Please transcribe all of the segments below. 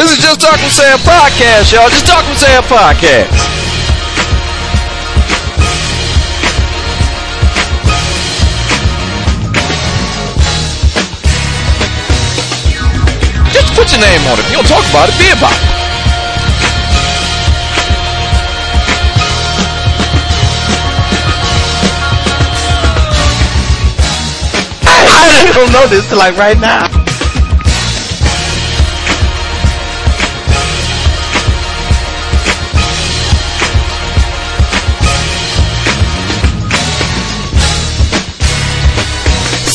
This is Just Talk with Sam podcast, y'all. Just Talk with Sam podcast. Just put your name on it. If you don't talk about it, be about it. I don't know this till like right now.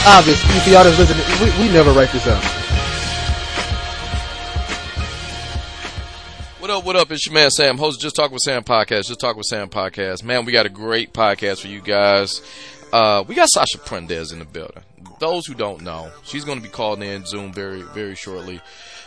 It's obvious if y'all just listening. We, we never write this out. What up, what up? It's your man Sam, host of Just Talk with Sam podcast. Just Talk with Sam podcast. Man, we got a great podcast for you guys. Uh, we got Sasha Prendes in the building. Those who don't know, she's going to be called in Zoom very, very shortly.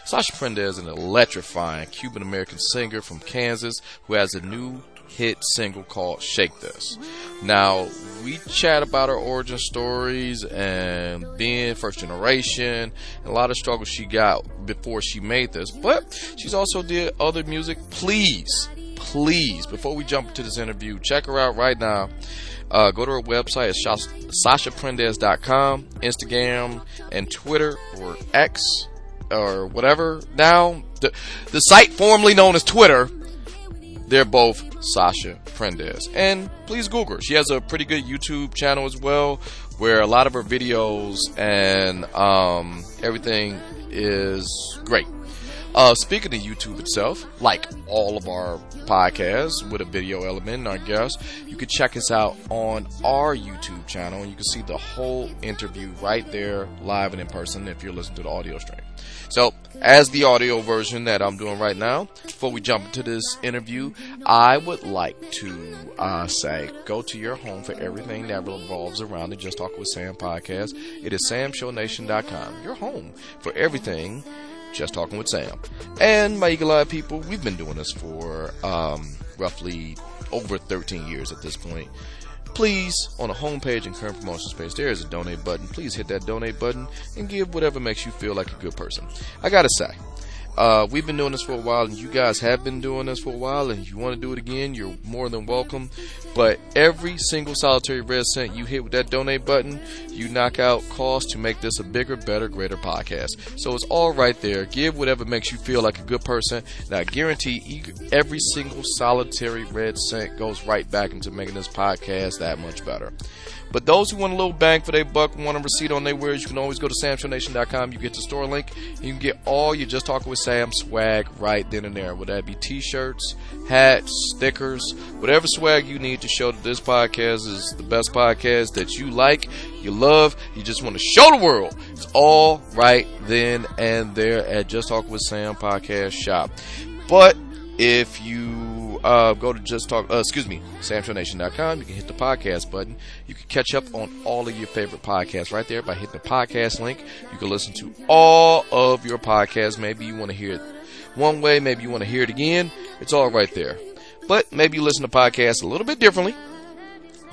Sasha Prendes is an electrifying Cuban American singer from Kansas who has a new hit single called Shake This. Now, we chat about her origin stories and being first generation, and a lot of struggles she got before she made this. But she's also did other music. Please, please, before we jump into this interview, check her out right now. Uh, go to her website, it's Sas- sashaprendes.com, Instagram, and Twitter, or X, or whatever. Now, the, the site formerly known as Twitter, they're both Sasha Prendes. And please Google her. She has a pretty good YouTube channel as well, where a lot of her videos and um, everything is great. Uh, speaking of YouTube itself, like all of our podcasts with a video element, I guess, you can check us out on our YouTube channel and you can see the whole interview right there, live and in person, if you're listening to the audio stream. So, as the audio version that I'm doing right now, before we jump into this interview, I would like to uh, say go to your home for everything that revolves around the Just Talk with Sam podcast. It is samshownation.com, your home for everything just talking with Sam. And my Eagle Eye people, we've been doing this for um, roughly over 13 years at this point. Please, on the homepage and current promotion space, there is a donate button. Please hit that donate button and give whatever makes you feel like a good person. I gotta say, uh, we've been doing this for a while, and you guys have been doing this for a while, and you want to do it again, you're more than welcome. But every single solitary red cent you hit with that donate button, you knock out costs to make this a bigger, better, greater podcast. So it's all right there. Give whatever makes you feel like a good person, and I guarantee every single solitary red cent goes right back into making this podcast that much better. But those who want a little bang for their buck, want a receipt on their wares, you can always go to samshownation.com. You get the store link. You can get all your Just Talking with Sam swag right then and there. Whether that be t-shirts, hats, stickers, whatever swag you need to show that this podcast is the best podcast that you like, you love, you just want to show the world. It's all right then and there at Just Talking with Sam podcast shop. But if you uh, go to just talk, uh, excuse me, samshownation.com, you can hit the podcast button. You can catch up on all of your favorite podcasts right there by hitting the podcast link. You can listen to all of your podcasts. Maybe you want to hear it one way, maybe you want to hear it again. It's all right there. But maybe you listen to podcasts a little bit differently.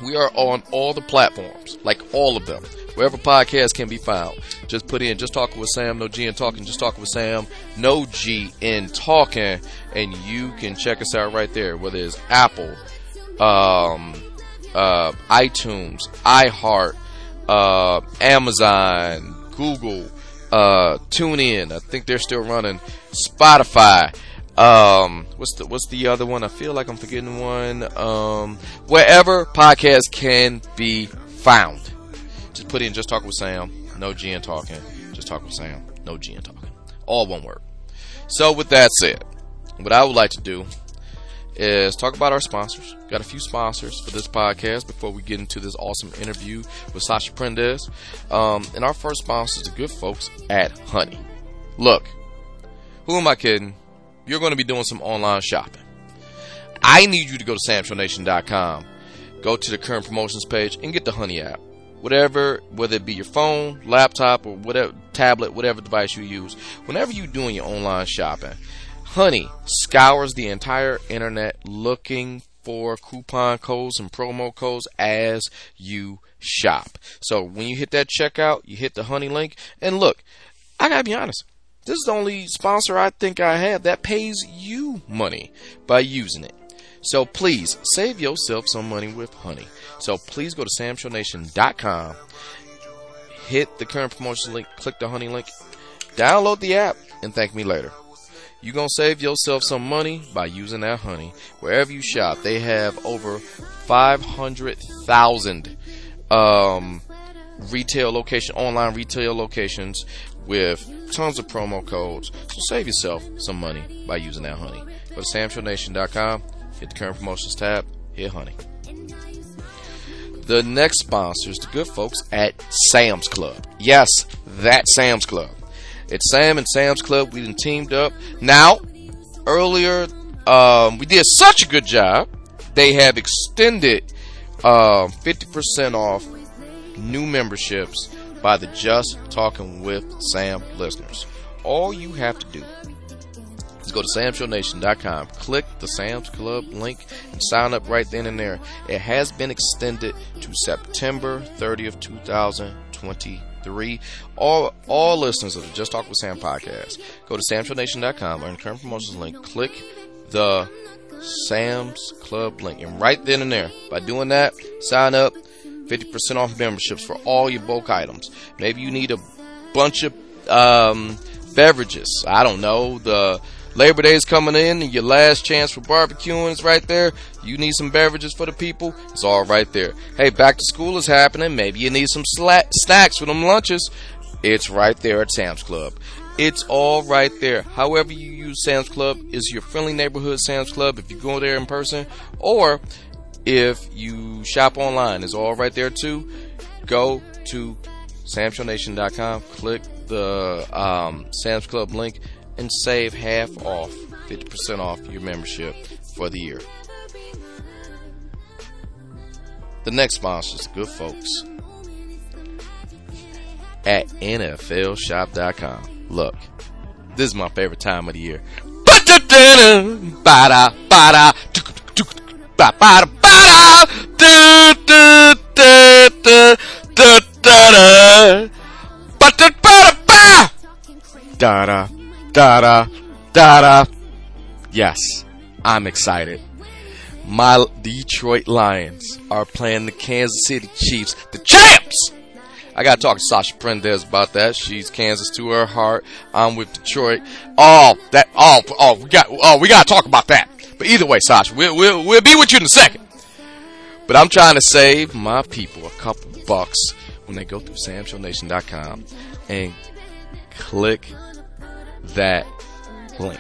We are on all the platforms, like all of them. Wherever podcasts can be found. Just put in just talking with Sam, no G in talking, just talking with Sam, no G in talking, and you can check us out right there. Whether it's Apple, um, uh, iTunes, iHeart, uh, Amazon, Google, uh, TuneIn. I think they're still running Spotify. Um, what's the what's the other one? I feel like I'm forgetting one. Um, wherever podcasts can be found, just put in "Just Talk with Sam." No in talking. Just talk with Sam. No in talking. All one word. So with that said, what I would like to do is talk about our sponsors. Got a few sponsors for this podcast before we get into this awesome interview with Sasha Prendes. Um, and our first sponsor is the good folks at Honey. Look, who am I kidding? You're going to be doing some online shopping. I need you to go to samshownation.com, go to the current promotions page, and get the Honey app. Whatever, whether it be your phone, laptop, or whatever tablet, whatever device you use, whenever you're doing your online shopping, Honey scours the entire internet looking for coupon codes and promo codes as you shop. So when you hit that checkout, you hit the Honey link, and look, I gotta be honest. This is the only sponsor I think I have that pays you money by using it. So please save yourself some money with Honey. So please go to samshownation.com, hit the current promotion link, click the Honey link, download the app, and thank me later. You're going to save yourself some money by using that honey. Wherever you shop, they have over 500,000 um, retail location, online retail locations with tons of promo codes. So save yourself some money by using that honey. Go to samshownation.com, hit the current promotions tab, hit honey. The next sponsor is the good folks at Sam's Club. Yes, that Sam's Club. It's Sam and Sam's Club. We have teamed up. Now, earlier, um, we did such a good job. They have extended uh, 50% off new memberships by the Just Talking with Sam listeners. All you have to do is go to samshownation.com, click the Sam's Club link, and sign up right then and there. It has been extended to September 30th, 2020 three. All all listeners of the Just Talk with Sam podcast, go to samshownation.com the current promotions link, click the Sam's Club link. And right then and there, by doing that, sign up, 50% off memberships for all your bulk items. Maybe you need a bunch of um, beverages. I don't know. The Labor Day is coming in, and your last chance for barbecuing is right there. You need some beverages for the people. It's all right there. Hey, back to school is happening. Maybe you need some sla- snacks for them lunches. It's right there at Sam's Club. It's all right there. However you use Sam's Club is your friendly neighborhood Sam's Club if you go there in person or if you shop online. It's all right there too. Go to samshownation.com, click the um, Sam's Club link and save half off, 50% off your membership for the year. The next sponsor is good folks at NFLShop.com. Look, this is my favorite time of the year. Da da Da da, da da. Yes, I'm excited. My Detroit Lions are playing the Kansas City Chiefs, the champs! I gotta talk to Sasha Prendes about that. She's Kansas to her heart. I'm with Detroit. Oh, that, oh, oh, we got, oh, we gotta talk about that. But either way, Sasha, we'll, we'll, we'll be with you in a second. But I'm trying to save my people a couple bucks when they go through samshownation.com and click that link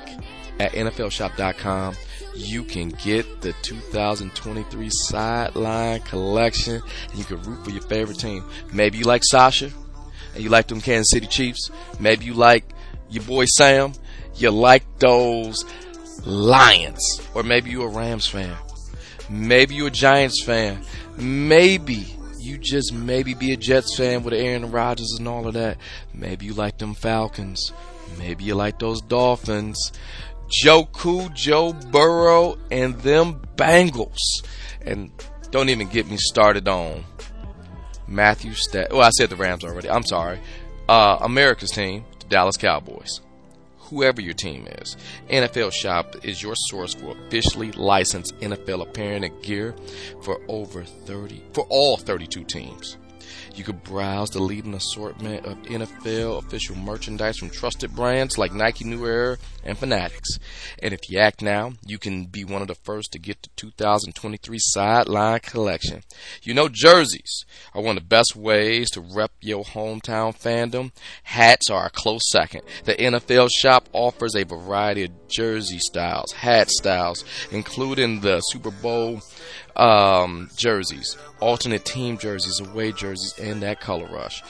at NFLshop.com. You can get the 2023 sideline collection and you can root for your favorite team. Maybe you like Sasha and you like them Kansas City Chiefs. Maybe you like your boy Sam. You like those Lions. Or maybe you're a Rams fan. Maybe you're a Giants fan. Maybe you just maybe be a Jets fan with Aaron Rodgers and all of that. Maybe you like them Falcons. Maybe you like those Dolphins. Joku, Joe Burrow, and them Bengals. And don't even get me started on Matthew Stat. Well, I said the Rams already. I'm sorry. Uh, America's team, the Dallas Cowboys. Whoever your team is, NFL Shop is your source for officially licensed NFL apparel and gear for over 30 for all 32 teams. You could browse the leading assortment of NFL official merchandise from trusted brands like Nike New Era and Fanatics. And if you act now, you can be one of the first to get the 2023 Sideline Collection. You know, jerseys are one of the best ways to rep your hometown fandom. Hats are a close second. The NFL shop offers a variety of jersey styles, hat styles, including the Super Bowl um, jerseys, alternate team jerseys, away jerseys, and that color rush.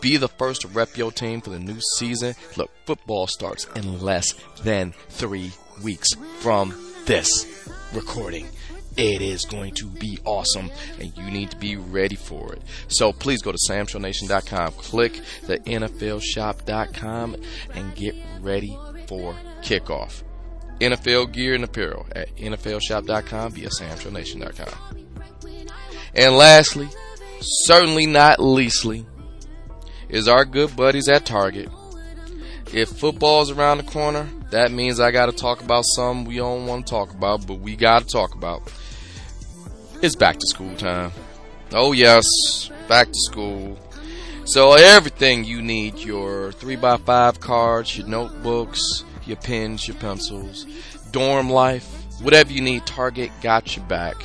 Be the first to rep your team for the new season. Look, football starts in less than three weeks from this recording. It is going to be awesome, and you need to be ready for it. So please go to samshownation.com, click the NFLshop.com, and get ready for kickoff. NFL gear and apparel at NFLshop.com via SamShowNation.com. And lastly, certainly not leastly, is our good buddies at Target. If football's around the corner, that means I got to talk about something we don't want to talk about, but we got to talk about. It's back to school time. Oh, yes, back to school. So, everything you need your 3x5 cards, your notebooks, your pens, your pencils, dorm life, whatever you need, Target got your back.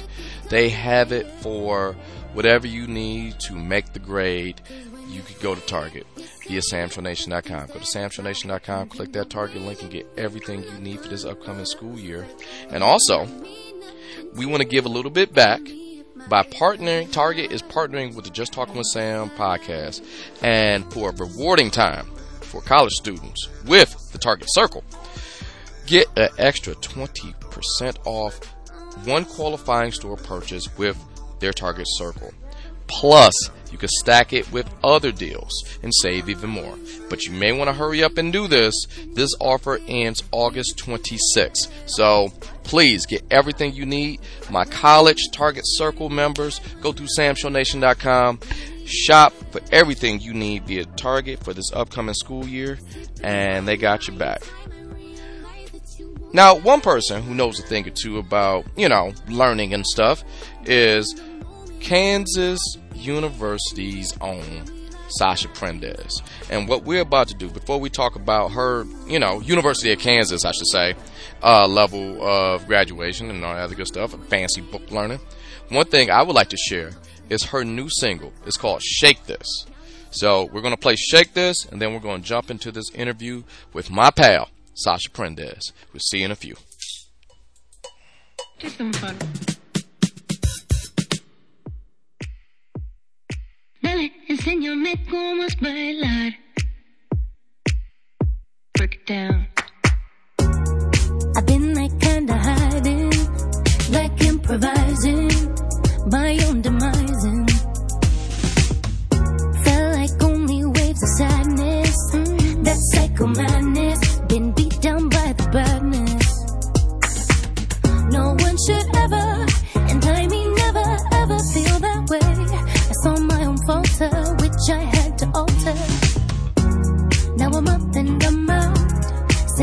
They have it for whatever you need to make the grade. You could go to Target via SamShowNation.com. Go to SamShowNation.com, click that Target link, and get everything you need for this upcoming school year. And also, we want to give a little bit back by partnering. Target is partnering with the Just Talking with Sam podcast, and for rewarding time for college students with the Target Circle, get an extra 20% off one qualifying store purchase with their Target Circle. Plus, you can stack it with other deals and save even more. But you may want to hurry up and do this. This offer ends August 26th. So please get everything you need. My college Target Circle members, go to samshownation.com. Shop for everything you need via Target for this upcoming school year, and they got your back. Now, one person who knows a thing or two about, you know, learning and stuff is Kansas University's own Sasha Prendes. And what we're about to do, before we talk about her, you know, University of Kansas, I should say, uh, level of graduation and all that other good stuff, fancy book learning, one thing I would like to share is her new single. It's called Shake This. So we're going to play Shake This, and then we're going to jump into this interview with my pal, Sasha Prendes. We'll see you in a few. Dale, enséñame cómo es bailar. Break it down. I've been like kinda hiding, like improvising, my own demising. Felt like only waves of sadness, mm, that psycho madness, been beat down by the badness. No one should ever,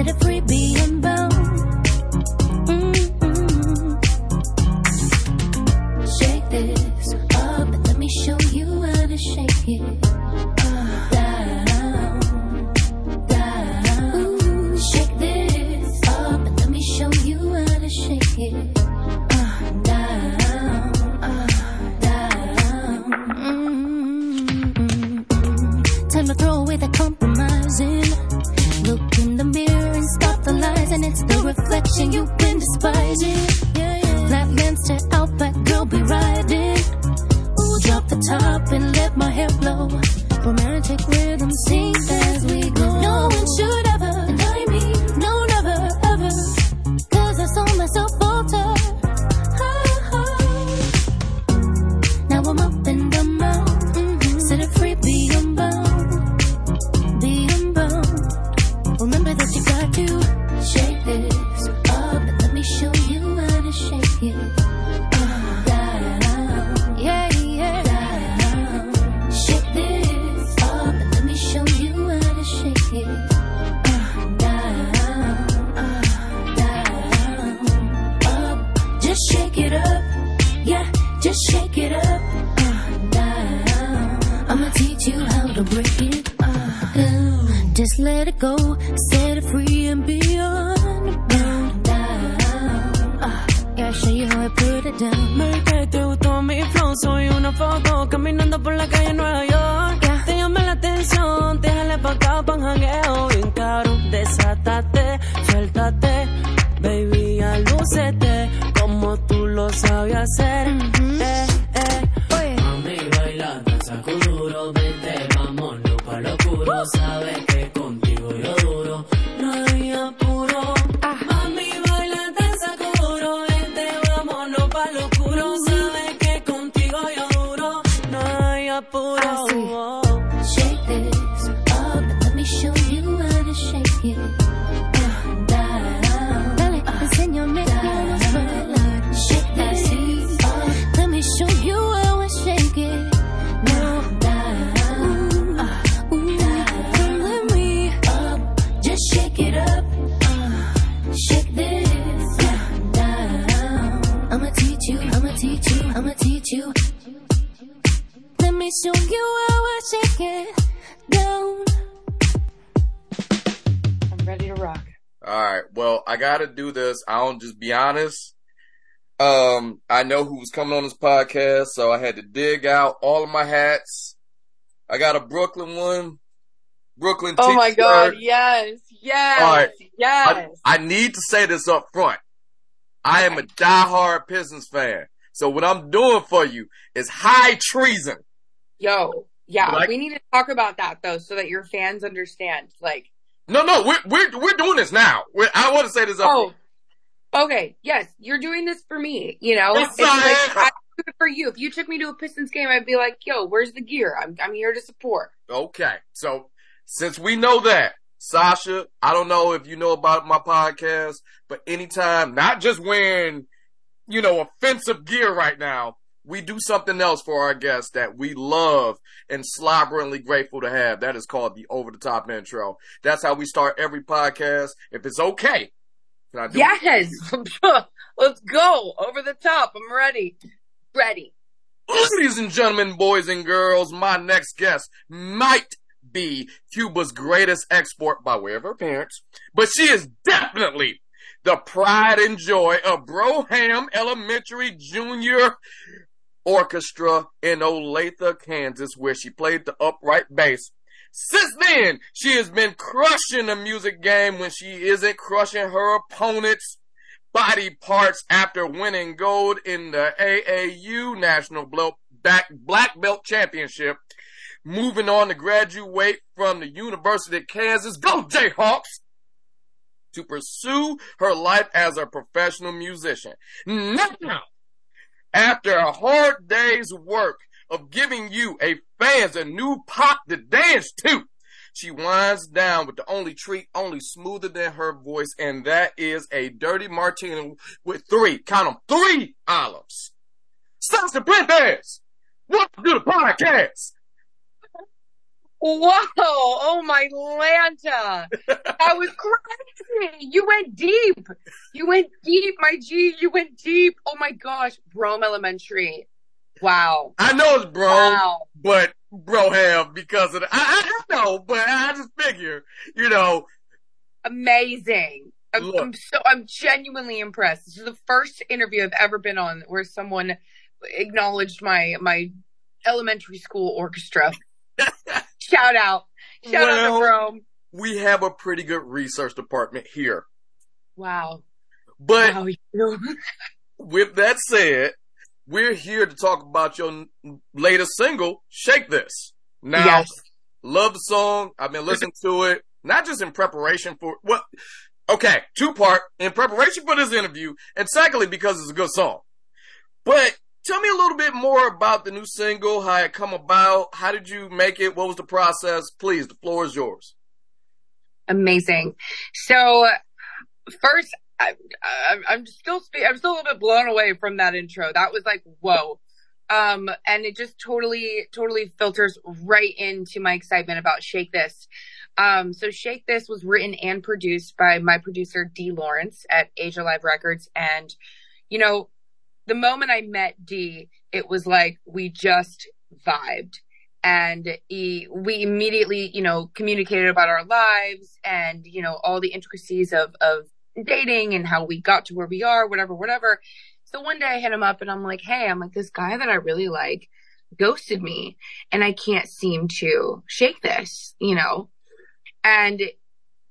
out, set up, assim. Let me you how I shake it down. I'm ready to rock. All right. Well, I got to do this. I'll just be honest. Um, I know who was coming on this podcast, so I had to dig out all of my hats. I got a Brooklyn one, Brooklyn. Oh my t-shirt. god, yes, yes, All right. I, yes. I need to say this up front. I am a diehard Pistons fan. So what I'm doing for you is high treason. Yo, yeah, Like- we need to talk about that though, so that your fans understand. Like, No, no, we're we're we're doing this now. We're, I want to say this up. oh, okay, yes, you're doing this for me. You know, Yes, It's like, I am. Do it for you. If you took me to a Pistons game, I'd be like, yo, where's the gear? I'm I'm here to support. Okay. So since we know that, Sasha, I don't know if you know about my podcast, but anytime, not just wearing, you know, offensive gear right now, we do something else for our guests that we love and slobberingly grateful to have. That is called the over the top intro. That's how we start every podcast. If it's okay. Can I do Yes, let's go over the top. I'm ready, ready. Ladies and gentlemen, boys and girls, my next guest might be Cuba's greatest export by way of her parents, but she is definitely the pride and joy of Broham Elementary Junior Orchestra in Olathe, Kansas, where she played the upright bass. Since then, she has been crushing the music game when she isn't crushing her opponents body parts after winning gold in the AAU National Black Belt Championship. Moving on to graduate from the University of Kansas. Go Jayhawks! To pursue her life as a professional musician. Now, after a hard day's work of giving you a fans a new pop to dance to, she winds down with the only treat only smoother than her voice, and that is a dirty martini with three, count them, three olives. Sasha Prendes! Welcome to the podcast! Whoa! Oh my Lanta! That was crazy. You went deep. You went deep, my G. You went deep. Oh my gosh, Rome Elementary. Wow. I know it's bro, Wow. but Broham because of the, I, I know, but I just figure, you know, Amazing. I'm, I'm so I'm genuinely impressed. This is the first interview I've ever been on where someone acknowledged my my elementary school orchestra. Shout out. Shout out to Rome. we have a pretty good research department here. Wow. But Wow. with that said, we're here to talk about your latest single, Shake This. Now, Yes. love the song. I've been listening to it, not just in preparation for, well, okay, two part, in preparation for this interview, and secondly, because it's a good song. But tell me a little bit more about the new single, how it come about, how did you make it, what was the process? Please, the floor is yours. amazing. So first, I, I'm still spe- I'm still a little bit blown away from that intro. That was like whoa, um, and it just totally totally filters right into my excitement about Shake This. Um, so Shake This was written and produced by my producer D Lawrence at Asia Live Records, and you know, the moment I met D, it was like we just vibed. and he, we immediately, you know, communicated about our lives and, you know, all the intricacies of, of dating and how we got to where we are, whatever, whatever. So one day I hit him up and I'm like, Hey, I'm like, this guy that I really like ghosted me and I can't seem to shake this, you know? And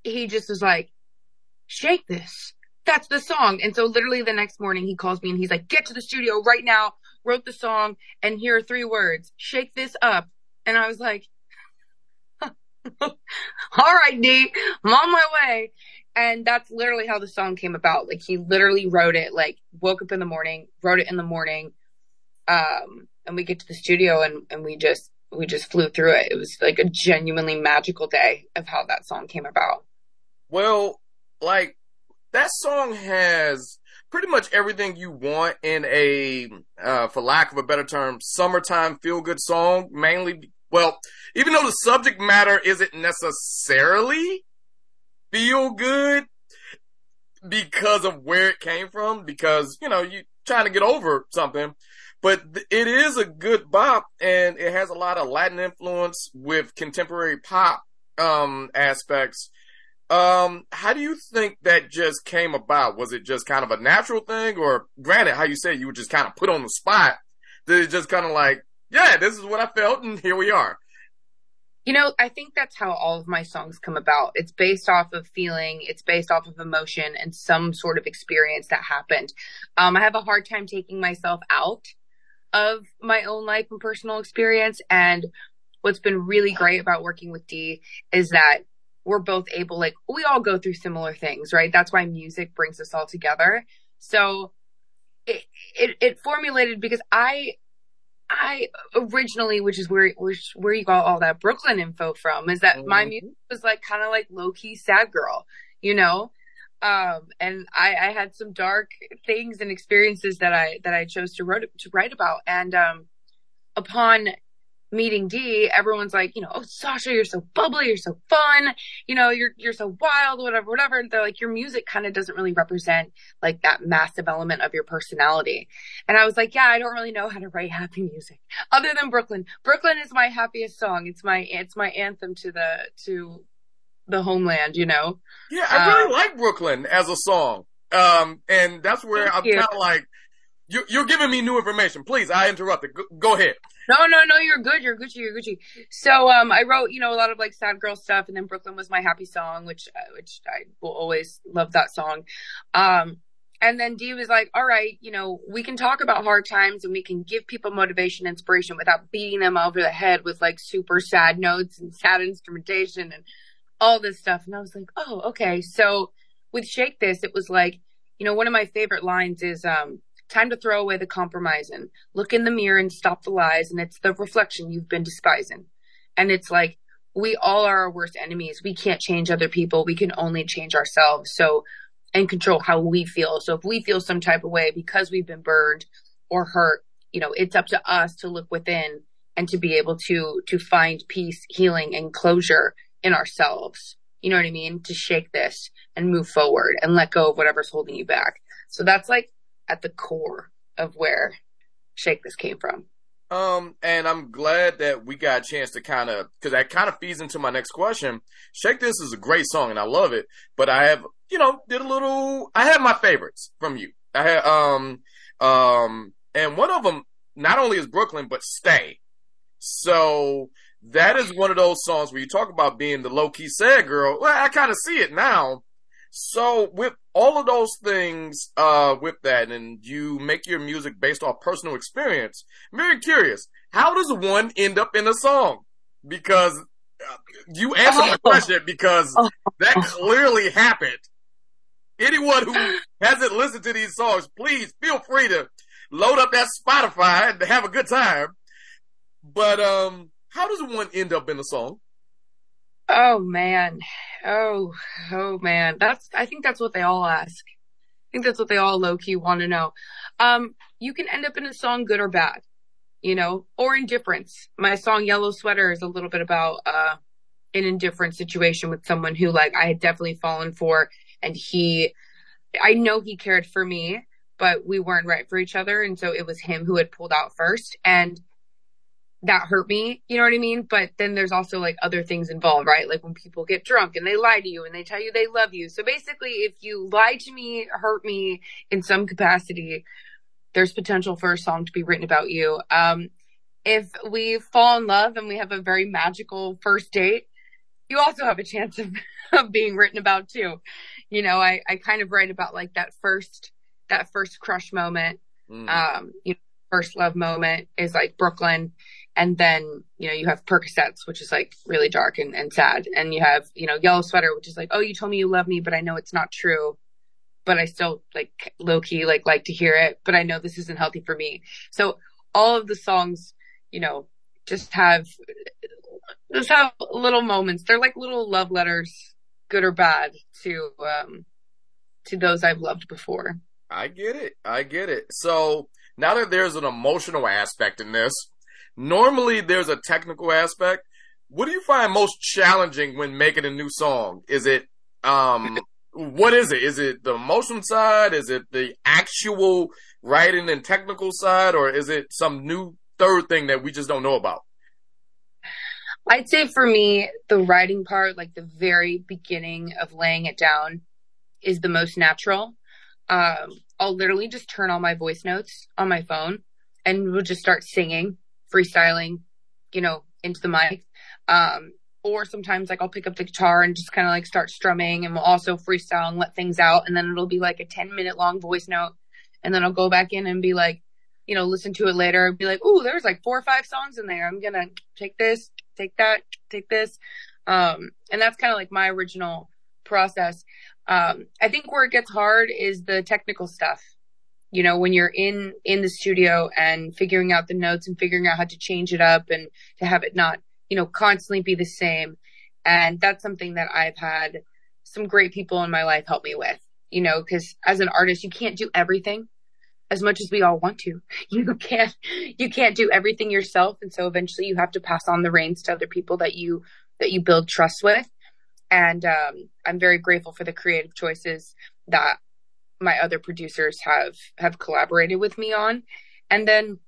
he just was like, shake this. That's the song. And so literally the next morning he calls me and he's like, get to the studio right now, wrote the song and here are three words, shake this up. And I was like, all right, D, I'm on my way. And that's literally how the song came about. Like he literally wrote it, like woke up in the morning, wrote it in the morning. Um, and we get to the studio and, and we just, we just flew through it. It was like a genuinely magical day of how that song came about. Well, like that song has pretty much everything you want in a, uh, for lack of a better term, summertime feel good song. Mainly, well, even though the subject matter isn't necessarily feel good because of where it came from, because, you know, you're trying to get over something, but it is a good bop and it has a lot of Latin influence with contemporary pop, um, aspects. Um, how do you think that just came about? Was it just kind of a natural thing or granted, how you said you were just kind of put on the spot? Did it just kind of like, yeah, this is what I felt and here we are. You know, I think that's how all of my songs come about. It's based off of feeling, it's based off of emotion and some sort of experience that happened. Um, I have a hard time taking myself out of my own life and personal experience. And what's been really great about working with D is that we're both able, like, we all go through similar things, right? That's why music brings us all together. So it, it, it formulated because I, I originally, which is where which where you got all that Brooklyn info from, is that mm-hmm. my music was like kind of like low key sad girl, you know. Um, and I, I had some dark things and experiences that I that I chose to write to write about. And um, upon meeting D, everyone's like, you know, oh Sasha, you're so bubbly, you're so fun, you know, you're you're so wild, whatever, whatever. And they're like, your music kind of doesn't really represent like that massive element of your personality. And I was like, yeah, I don't really know how to write happy music other than Brooklyn. Brooklyn is my happiest song. It's my it's my anthem to the to the homeland, you know. Yeah, I really um, like Brooklyn as a song. Um, and that's where I'm kind of like, you're, you're giving me new information. Please, I interrupted. Go, go ahead. No, no, no, you're good. You're Gucci. You're Gucci. So, um, I wrote, you know, a lot of like sad girl stuff and then Brooklyn was my happy song, which, uh, which I will always love that song. Um, and then Dee was like, all right, you know, we can talk about hard times and we can give people motivation, inspiration without beating them over the head with like super sad notes and sad instrumentation and all this stuff. And I was like, oh, okay. So with Shake This, it was like, you know, one of my favorite lines is, um, Time to throw away the compromising. Look in the mirror and stop the lies. And it's the reflection you've been despising. And it's like, we all are our worst enemies. We can't change other people. We can only change ourselves. So, and control how we feel. So if we feel some type of way because we've been burned or hurt, you know, it's up to us to look within and to be able to, to find peace, healing and closure in ourselves. You know what I mean? To shake this and move forward and let go of whatever's holding you back. So that's like at the core of where Shake This came from. Um, and I'm glad that we got a chance to kind of, cause that kind of feeds into my next question. Shake This is a great song and I love it, but I have, you know, did a little, I have my favorites from you. I had, um, um, and one of them not only is Brooklyn, but Stay. So that is one of those songs where you talk about being the low key sad girl. Well, I kind of see it now. So with all of those things, uh, with that, and you make your music based off personal experience, I'm very curious. How does one end up in a song? Because uh, you answered my oh. question because that clearly happened. Anyone who hasn't listened to these songs, please feel free to load up that Spotify and have a good time. But, um, how does one end up in a song? Oh man. Oh, oh man. That's, I think that's what they all ask. I think that's what they all low key want to know. Um, you can end up in a song good or bad, you know, or indifference. My song Yellow Sweater is a little bit about, uh, an indifferent situation with someone who like I had definitely fallen for and he, I know he cared for me, but we weren't right for each other. And so it was him who had pulled out first. And that hurt me, you know what I mean? But then there's also like other things involved, right? Like when people get drunk and they lie to you and they tell you they love you. So basically, if you lie to me, hurt me in some capacity, there's potential for a song to be written about you. Um, if we fall in love and we have a very magical first date, you also have a chance of, of being written about too. You know, I, I kind of write about like that first, that first crush moment. Mm. Um, you know, first love moment is like Brooklyn. And then, you know, you have Percocets, which is like really dark and, and sad. And you have, you know, Yellow Sweater, which is like, oh, you told me you love me, but I know it's not true. But I still like low key, like, like to hear it. But I know this isn't healthy for me. So all of the songs, you know, just have, just have little moments. They're like little love letters, good or bad to, um, to those I've loved before. I get it. I get it. So now that there's an emotional aspect in this, normally there's a technical aspect. What do you find most challenging when making a new song? Is it, um, what is it? Is it the emotional side? Is it the actual writing and technical side? Or is it some new third thing that we just don't know about? I'd say for me, the writing part, like the very beginning of laying it down is the most natural. Um, I'll literally just turn on my voice notes on my phone and we'll just start singing, freestyling, you know, into the mic. Um, or sometimes like I'll pick up the guitar and just kind of like start strumming and we'll also freestyle and let things out. And then it'll be like a 10 minute long voice note. And then I'll go back in and be like, you know, listen to it later and be like, ooh, there's like four or five songs in there. I'm going to take this, take that, take this. Um, and that's kind of like my original process. Um, I think where it gets hard is the technical stuff. You know, when you're in, in the studio and figuring out the notes and figuring out how to change it up and to have it not, you know, constantly be the same. And that's something that I've had some great people in my life help me with, you know, cause as an artist, you can't do everything as much as we all want to. You can't, you can't do everything yourself. And so eventually you have to pass on the reins to other people that you, that you build trust with. And, um, I'm very grateful for the creative choices that my other producers have, have collaborated with me on. And then,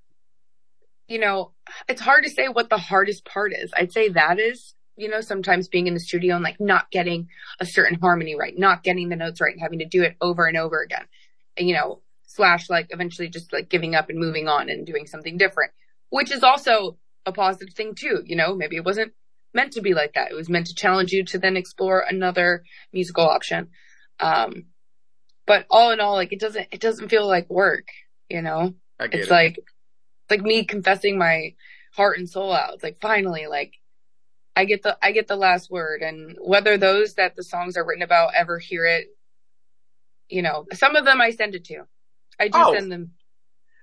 you know, it's hard to say what the hardest part is. I'd say that is, you know, sometimes being in the studio and like not getting a certain harmony right, not getting the notes right and having to do it over and over again. You know, slash like eventually just like giving up and moving on and doing something different, which is also a positive thing too. You know, maybe it wasn't meant to be like that. It was meant to challenge you to then explore another musical option. Um, but all in all, like it doesn't, it doesn't feel like work, you know, I get it's it. like, it's like me confessing my heart and soul out. It's like finally, like I get the, I get the last word and whether those that the songs are written about ever hear it, you know, some of them I send it to. I do Oh. send them.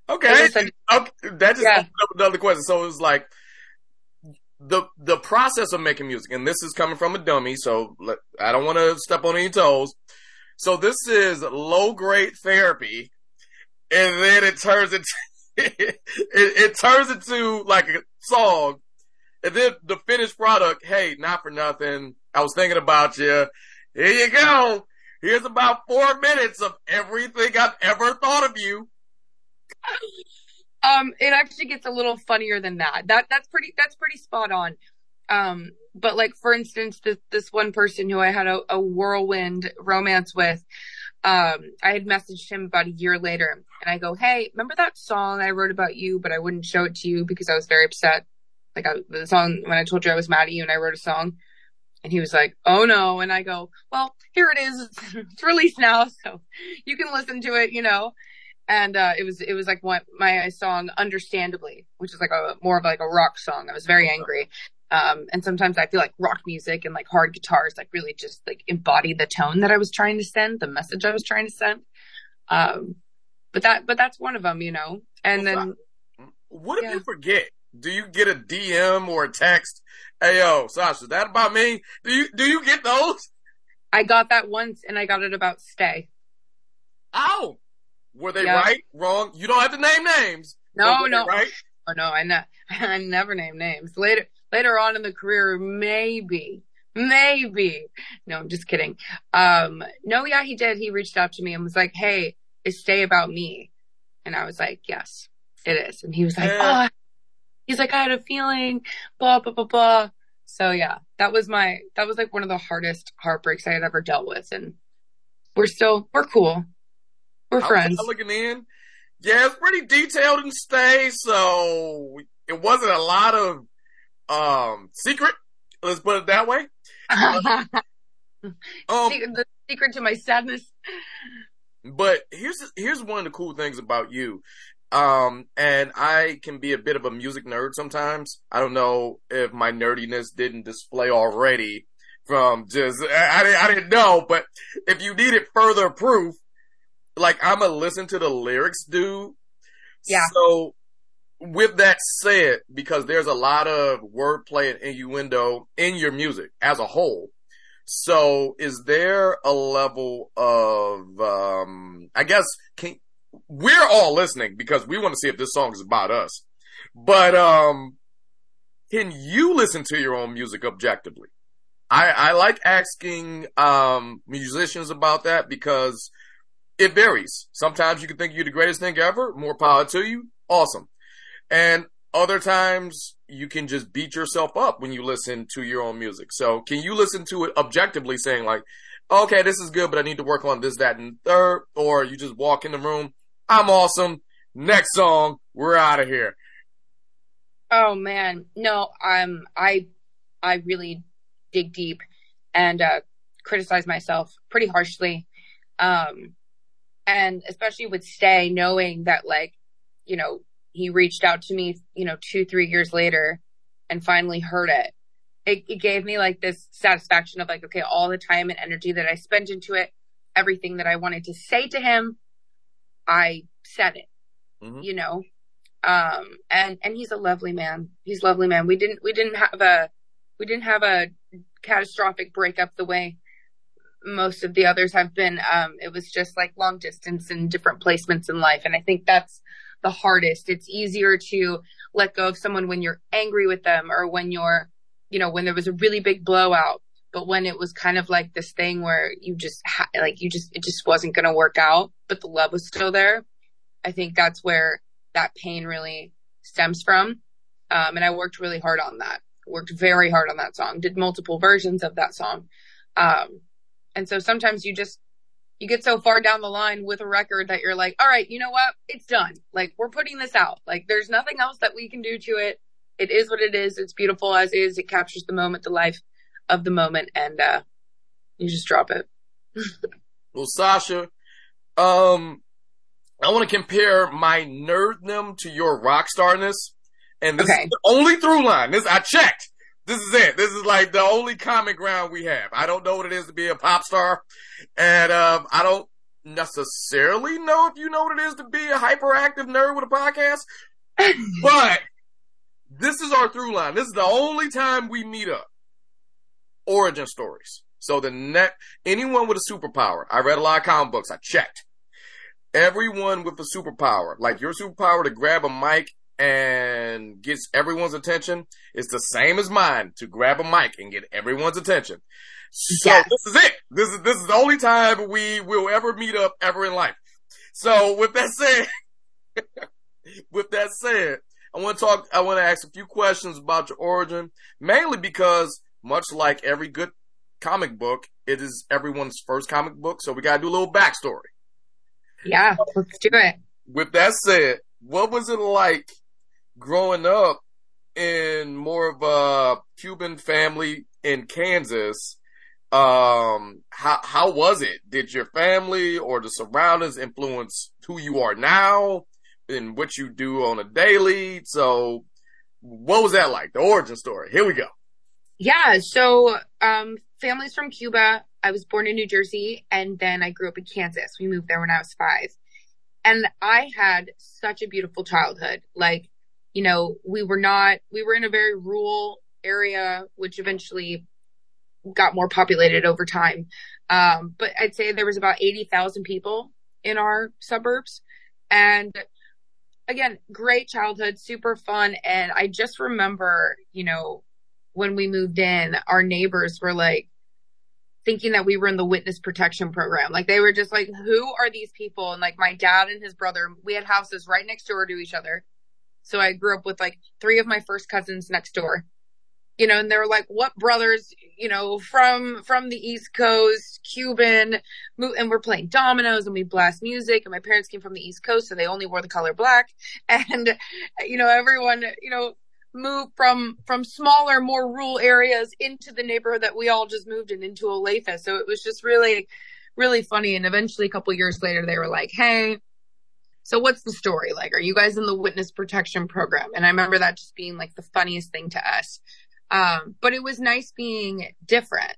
Okay. I just said- okay. That just Yeah. another question. So it's like the the process of making music, and this is coming from a dummy, so let, I don't want to step on any toes. So this is low grade therapy, and then it turns into it, it turns into like a song, and then the finished product. Hey, not for nothing. I was thinking about you. Here you go. Here's about four minutes of everything I've ever thought of you. Um, it actually gets a little funnier than that. That, that's pretty, that's pretty spot on. Um, but like, for instance, this, this one person who I had a, a whirlwind romance with, um, I had messaged him about a year later and I go, Hey, remember that song I wrote about you, but I wouldn't show it to you because I was very upset. Like I, the song when I told you I was mad at you and I wrote a song and he was like, Oh no. And I go, well, here it is. It's released now. So you can listen to it, you know and uh, it was it was like what my song understandably which is like a more of like a rock song i was very angry um and sometimes i feel like rock music and like hard guitars like really just like embody the tone that i was trying to send the message i was trying to send um but that but that's one of them you know and then What if Yeah. you forget? Do you get a DM or a text? Hey yo, Sasha, is that about me? Do you do you get those? i got that once and i got it about stay Oh, were they Yeah. right, wrong? You don't have to name names. no but were they no right. oh no i ne- i never name names later later on in the career maybe maybe no i'm just kidding um no yeah he did he reached out to me and was like hey is stay about me and i was like yes it is and he was like Yeah. oh he's like, I had a feeling, blah, blah, blah, blah. So yeah, that was my, that was like one of the hardest heartbreaks I had ever dealt with. And we're still, we're cool. We're I friends. looking in. Yeah, it's pretty detailed and stay, so it wasn't a lot of um secret. Let's put it that way. Um, the secret to my sadness. but here's here's one of the cool things about you. Um, and I can be a bit of a music nerd sometimes. I don't know if my nerdiness didn't display already from just I, I didn't I didn't know, but if you needed further proof, like I'm a listen to the lyrics dude. Yeah. So with that said, because there's a lot of wordplay and innuendo in your music as a whole. So is there a level of, um, I guess, can, we're all listening because we want to see if this song is about us, but, um, can you listen to your own music objectively? I, I like asking, um, musicians about that because it varies. Sometimes you can think you're the greatest thing ever. More power to you. Awesome. And other times you can just beat yourself up when you listen to your own music. So can you listen to it objectively saying like, okay, this is good, but I need to work on this, that, and third, or you just walk in the room. I'm awesome. Next song. We're out of here. Oh man, no, um, I, I really dig deep and, uh, criticize myself pretty harshly. Um, and especially with Stay, knowing that like, you know, he reached out to me, you know, two, three years later and finally heard it. It, it gave me like this satisfaction of like, okay, all the time and energy that I spent into it, everything that I wanted to say to him, I said it, Mhm. you know? Um, and, and he's a lovely man. He's a lovely man. We didn't, we didn't have a, we didn't have a catastrophic breakup the way most of the others have been. Um, it was just like long distance and different placements in life. And I think that's the hardest. It's easier to let go of someone when you're angry with them or when you're, you know, when there was a really big blowout. But when it was kind of like this thing where you just ha- like you just it just wasn't going to work out, but the love was still there. I think that's where that pain really stems from. Um, and I worked really hard on that. Worked very hard on that song. Did multiple versions of that song. Um, and so sometimes you just you get so far down the line with a record that you're like, all right, you know what? It's done. Like we're putting this out. Like there's nothing else that we can do to it. It is what it is. It's beautiful as is. It captures the moment, the life of the moment, and uh you just drop it. Well, Sasha, um, I want to compare my nerddom to your rock starness. And this Okay. is the only through line. This, I checked. This is it. This is like the only common ground we have. I don't know what it is to be a pop star. And, um, I don't necessarily know if you know what it is to be a hyperactive nerd with a podcast. but this is our through line. This is the only time we meet up. Origin stories. So the net, anyone with a superpower, I read a lot of comic books, I checked. Everyone with a superpower, like your superpower to grab a mic and gets everyone's attention is the same as mine to grab a mic and get everyone's attention. So Yes. this is it. This is, this is the only time we will ever meet up ever in life. So with that said, with that said, I want to talk, I want to ask a few questions about your origin, mainly because much like every good comic book, it is everyone's first comic book. So we got to do a little backstory. Yeah, let's do it. With that said, what was it like growing up in more of a Cuban family in Kansas? Um, how, how was it? Did your family or the surroundings influence who you are now and what you do on a daily? So what was that like? The origin story. Here we go. Yeah. So, um, family's from Cuba. I was born in New Jersey and then I grew up in Kansas. We moved there when I was five. And I had such a beautiful childhood. Like, you know, we were not, we were in a very rural area, which eventually got more populated over time. Um, but I'd say there was about 80,000 people in our suburbs. And again, great childhood, super fun. And I just remember, you know, when we moved in, our neighbors were like thinking that we were in the witness protection program. Like they were just like, who are these people? And like my dad and his brother, we had houses right next door to each other. So I grew up with like three of my first cousins next door. You know, and they were like, what brothers, you know, from, from the East Coast, Cuban, and we're playing dominoes and we blast music. And my parents came from the East Coast, so they only wore the color black. And, you know, everyone, you know, moved from, from smaller, more rural areas into the neighborhood that we all just moved in into Olathe. So it was just really, really funny. And eventually a couple years later, they were like, Hey, so what's the story? Like, are you guys in the witness protection program? And I remember that just being like the funniest thing to us. Um, but it was nice being different.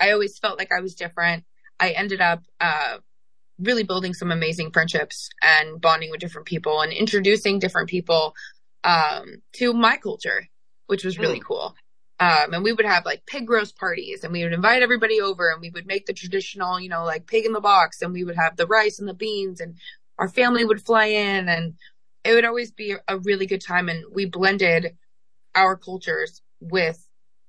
I always felt like I was different. I ended up, uh, really building some amazing friendships and bonding with different people and introducing different people, um, to my culture, which was really cool. Um, and we would have like pig roast parties and we would invite everybody over and we would make the traditional, you know, like pig in the box and we would have the rice and the beans and our family would fly in and it would always be a really good time. And we blended our cultures with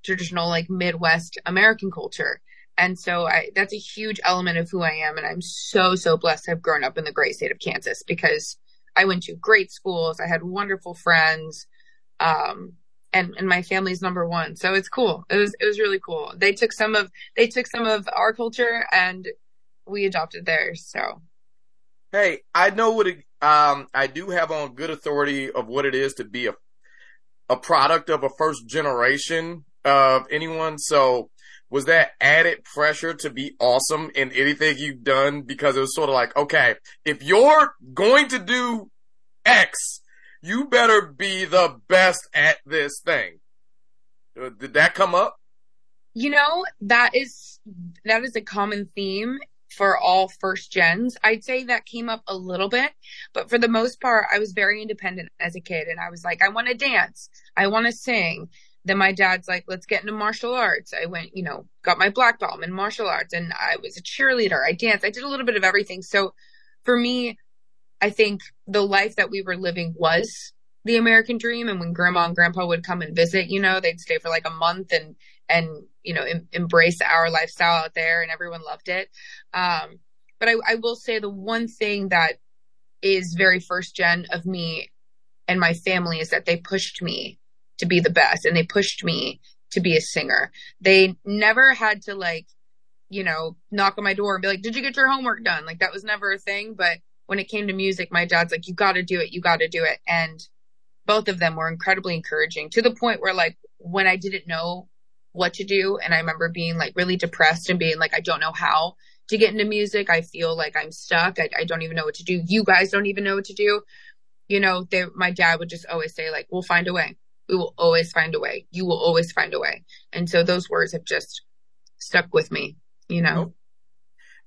traditional like Midwest American culture. And so I, that's a huge element of who I am. And I'm so, so blessed to have grown up in the great state of Kansas because I went to great schools. I had wonderful friends. Um, and, and my family's number one. So it's cool. It was, it was really cool. They took some of, they took some of our culture and we adopted theirs. So Hey, I know what it, um, I do have on good authority of what it is to be a, a product of a first generation of anyone. So was that added pressure to be awesome in anything you've done? Because it was sort of like, okay, if you're going to do X, you better be the best at this thing. Uh, Did that come up? You know, that is, that is a common theme for all first gens. I'd say that came up a little bit, but for the most part, I was very independent as a kid and I was like, I want to dance. I want to sing. Then my dad's like, let's get into martial arts. I went, you know, got my black belt in martial arts and I was a cheerleader. I danced. I did a little bit of everything. So for me, I think the life that we were living was the American dream. And when grandma and grandpa would come and visit, you know, they'd stay for like a month and, and, you know, em- embrace our lifestyle out there and everyone loved it. Um, but I, I will say the one thing that is very first gen of me and my family is that they pushed me to be the best and they pushed me to be a singer. They never had to like, you know, knock on my door and be like, did you get your homework done? Like that was never a thing. But when it came to music, my dad's like, you got to do it. You got to do it. And both of them were incredibly encouraging to the point where like when I didn't know what to do and I remember being like really depressed and being like, I don't know how to get into music. I feel like I'm stuck. I, I don't even know what to do. You guys don't even know what to do. You know, they, my dad would just always say like, we'll find a way. We will always find a way. You will always find a way. And so those words have just stuck with me, you know?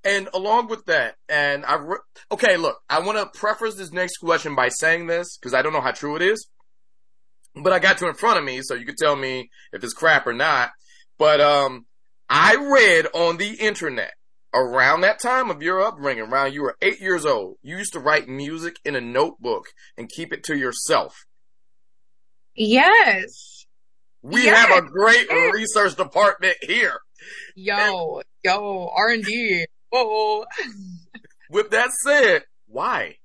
And along with that, and I, re- okay, look, I want to preface this next question by saying this because I don't know how true it is, but I got you in front of me so you can tell me if it's crap or not. But, um, I read on the internet around that time of your upbringing, around you were eight years old, you used to write music in a notebook and keep it to yourself. Yes. We Yes. have a great research department here. Yo, yo, R and D. Whoa. With that said, why?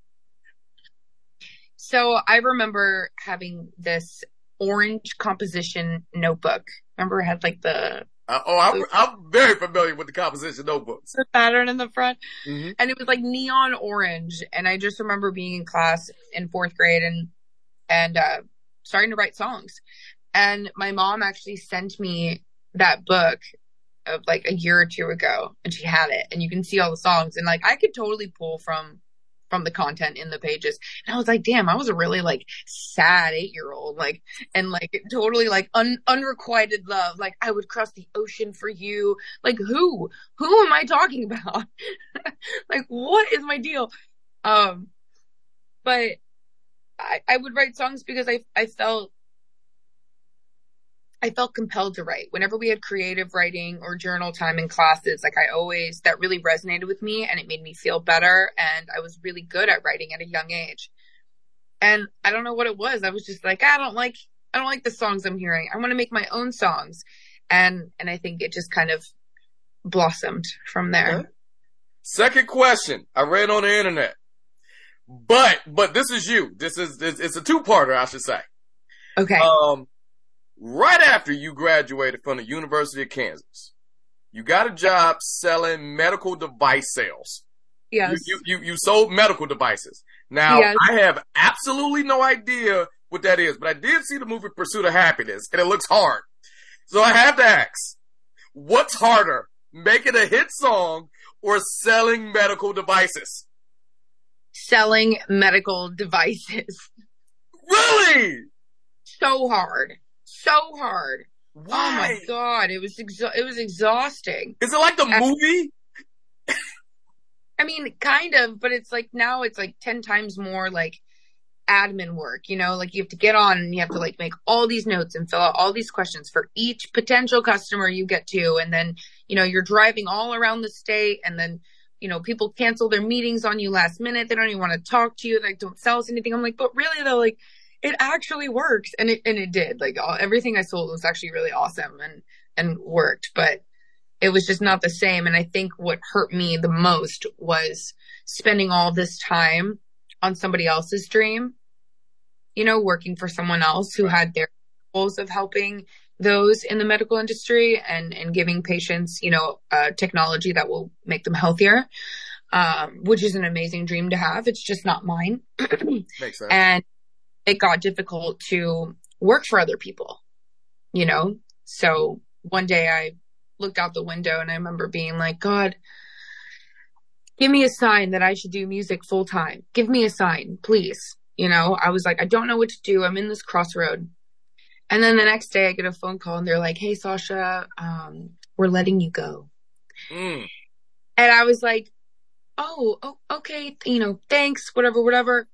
So I remember having this orange composition notebook. Remember it had like the, Uh, oh, I'm, I'm very familiar with the composition notebooks. the pattern in the front Mhm. and it was like neon orange. And I just remember being in class in fourth grade and, and, uh, starting to write songs. And my mom actually sent me that book of like a year or two ago and she had it and you can see all the songs and like I could totally pull from from the content in the pages. And I was like, damn, I was a really like sad eight year old, like, and like totally like un- unrequited love. Like I would cross the ocean for you. Like who, who am I talking about? like what is my deal? Um, but I, I would write songs because I, I felt I felt compelled to write. Whenever we had creative writing or journal time in classes, like I always, that really resonated with me and it made me feel better. And I was really good at writing at a young age. And I don't know what it was. I was just like, I don't like, I don't like the songs I'm hearing. I want to make my own songs. And, and I think it just kind of blossomed from there. Okay. Second question I read on the internet. But, but this is you. This is, it's, it's a two-parter, I should say. Okay. Um, right after you graduated from the University of Kansas, you got a job selling medical device sales. yes. You, you, you, you sold medical devices. Now, Yes. I have absolutely no idea what that is, but I did see the movie Pursuit of Happiness, and it looks hard. So I have to ask, what's harder, making a hit song or selling medical devices? Selling medical devices. Really? So hard. So hard. Oh my god, it was it was exhausting. Is it like the Uh, movie? I mean, kind of, but it's like now it's like 10 times more like admin work, you know, like you have to get on and you have to like make all these notes and fill out all these questions for each potential customer you get to. And then, you know, you're driving all around the state and then, you know, people cancel their meetings on you last minute. They don't even want to talk to you. Like, don't sell us anything. I'm like, but really though, like it actually works. And it, and it did like all, everything I sold was actually really awesome and, and worked, but it was just not the same. And I think what hurt me the most was spending all this time on somebody else's dream, you know, working for someone else who had their goals of helping those in the medical industry and, and giving patients, you know, uh, technology that will make them healthier, um, which is an amazing dream to have. It's just not mine. Makes sense. and it got difficult to work for other people, you know? So one day I looked out the window and I remember being like, God, give me a sign that I should do music full time. Give me a sign, please. You know, I was like, I don't know what to do. I'm in this crossroad. And then the next day I get a phone call and they're like, Hey, Sasha, um, we're letting you go. Mm. And I was like, oh, oh, okay, you know, thanks, whatever, whatever.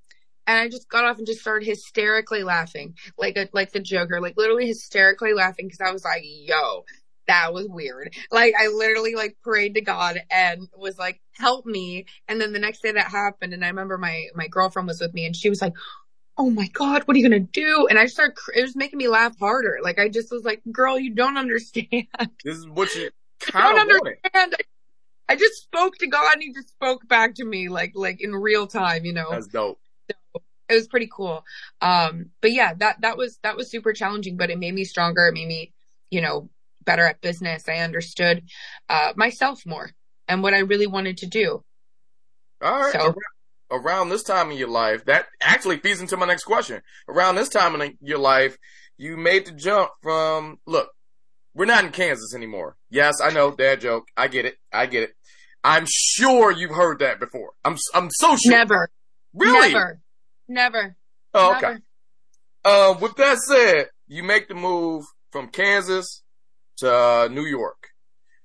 And I just got off and just started hysterically laughing, like a, like the Joker, like literally hysterically laughing because I was like, yo, that was weird. Like I literally like prayed to God and was like, help me. And then the next day that happened, and I remember my my girlfriend was with me, and she was like, oh my God, what are you gonna do? And I started, it was making me laugh harder. Like I just was like, girl, you don't understand. This is what you kind don't of understand. I, I just spoke to God and he just spoke back to me like like in real time, you know. That's dope. It was pretty cool. Um but yeah, that that was that was super challenging, but it made me stronger. It made me, you know, better at business. I understood uh myself more and what I really wanted to do. All right. So- Around, around this time in your life, that actually feeds into my next question. Around this time in your life, you made the jump from, look, we're not in Kansas anymore. Yes, I know, dad joke. I get it. I get it. I'm sure you've heard that before. I'm, I'm so sure. Never. Really? Never. Never. Oh, okay. Never. Uh, with that said, you make the move from Kansas to uh, New York.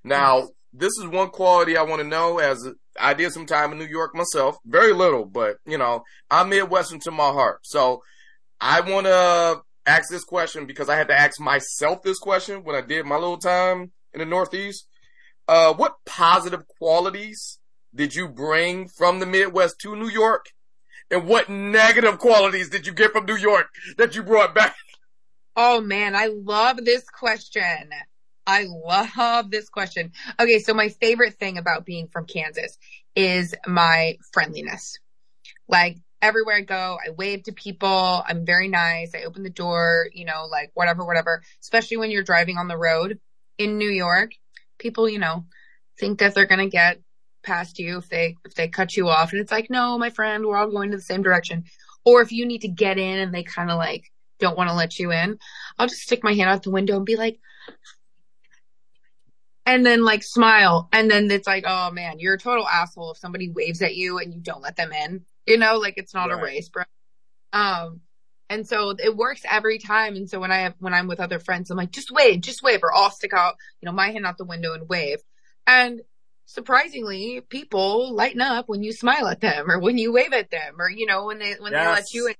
Now, this is one quality I want to know as I did some time in New York myself. Very little, but you know, I'm Midwestern to my heart. So I want to ask this question because I had to ask myself this question when I did my little time in the Northeast. Uh, what positive qualities did you bring from the Midwest to New York? And what negative qualities did you get from New York that you brought back? Oh man, I love this question. I love this question. Okay, so my favorite thing about being from Kansas is my friendliness. Like everywhere I go, I wave to people. I'm very nice. I open the door, you know, like whatever, whatever. Especially when you're driving on the road in New York, people, you know, think that they're going to get past you if they, if they cut you off. And it's like, no, my friend, we're all going to the same direction. Or if you need to get in and they kind of like don't want to let you in, I'll just stick my hand out the window and be like, and then like smile. And then it's like, oh man, you're a total asshole if somebody waves at you and you don't let them in. You know, like it's not a race, bro. Um, and so it works every time. And so when I have, when I'm with other friends, I'm like, just wave, just wave, or I'll stick out, you know, my hand out the window and wave. And surprisingly, people lighten up when you smile at them or when you wave at them or, you know, when they, when they let you in.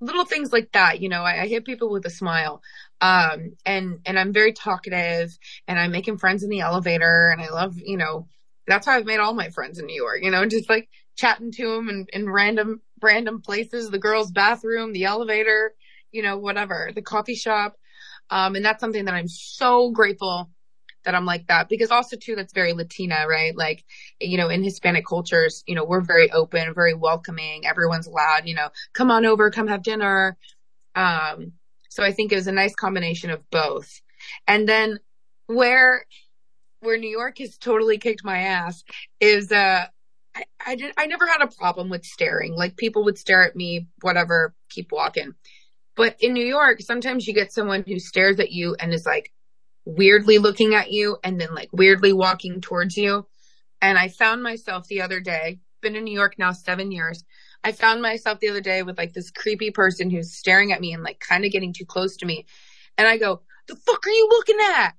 Little things like that, you know, I, I hit people with a smile. Um, and, and I'm very talkative and I'm making friends in the elevator and I love, you know, that's how I've made all my friends in New York, you know, just like chatting to them in, in random, random places, the girls' bathroom, the elevator, you know, whatever, the coffee shop. Um, and that's something that I'm so grateful that I'm like that because also too that's very Latina, right? Like, you know, in Hispanic cultures, you know, we're very open, very welcoming. Everyone's allowed, you know, come on over, come have dinner. Um, so I think it was a nice combination of both. And then where where New York has totally kicked my ass is uh I, I did I never had a problem with staring. Like people would stare at me, whatever, keep walking. But in New York, sometimes you get someone who stares at you and is like weirdly looking at you and then like weirdly walking towards you. And I found myself the other day, been in New York now seven years. I found myself the other day with like this creepy person who's staring at me and like kind of getting too close to me. And I go, the fuck are you looking at?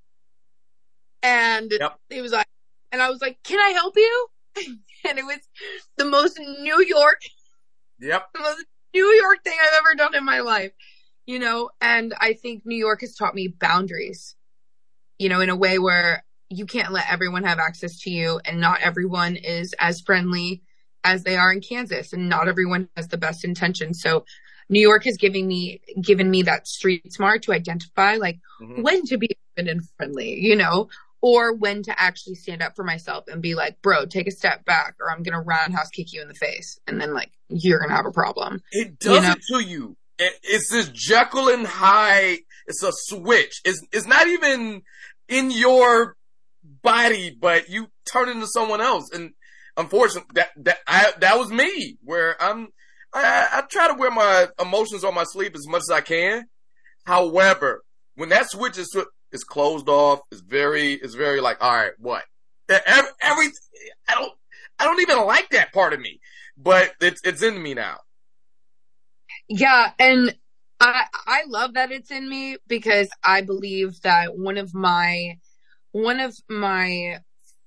And Yep. he was like, and I was like, can I help you? and it was the most New York Yep. the most New York thing I've ever done in my life, you know, and I think New York has taught me boundaries, you know, in a way where you can't let everyone have access to you and not everyone is as friendly as they are in Kansas and not everyone has the best intentions. So New York has given me, given me that street smart to identify like Mhm. when to be open and friendly, you know, or when to actually stand up for myself and be like, bro, take a step back or I'm going to roundhouse kick you in the face. And then like, you're to have a problem. It does You know? it to you. It's this Jekyll and Hyde. It's a switch. It's it's not even in your body, but you turn into someone else. And unfortunately, that that I that was me. Where I'm, I, I try to wear my emotions on my sleeve as much as I can. However, when that switch is is closed off, it's very it's very like, all right, what? Every, every I don't I don't even like that part of me, but it's it's in me now. Yeah. And I, I love that it's in me because I believe that one of my, one of my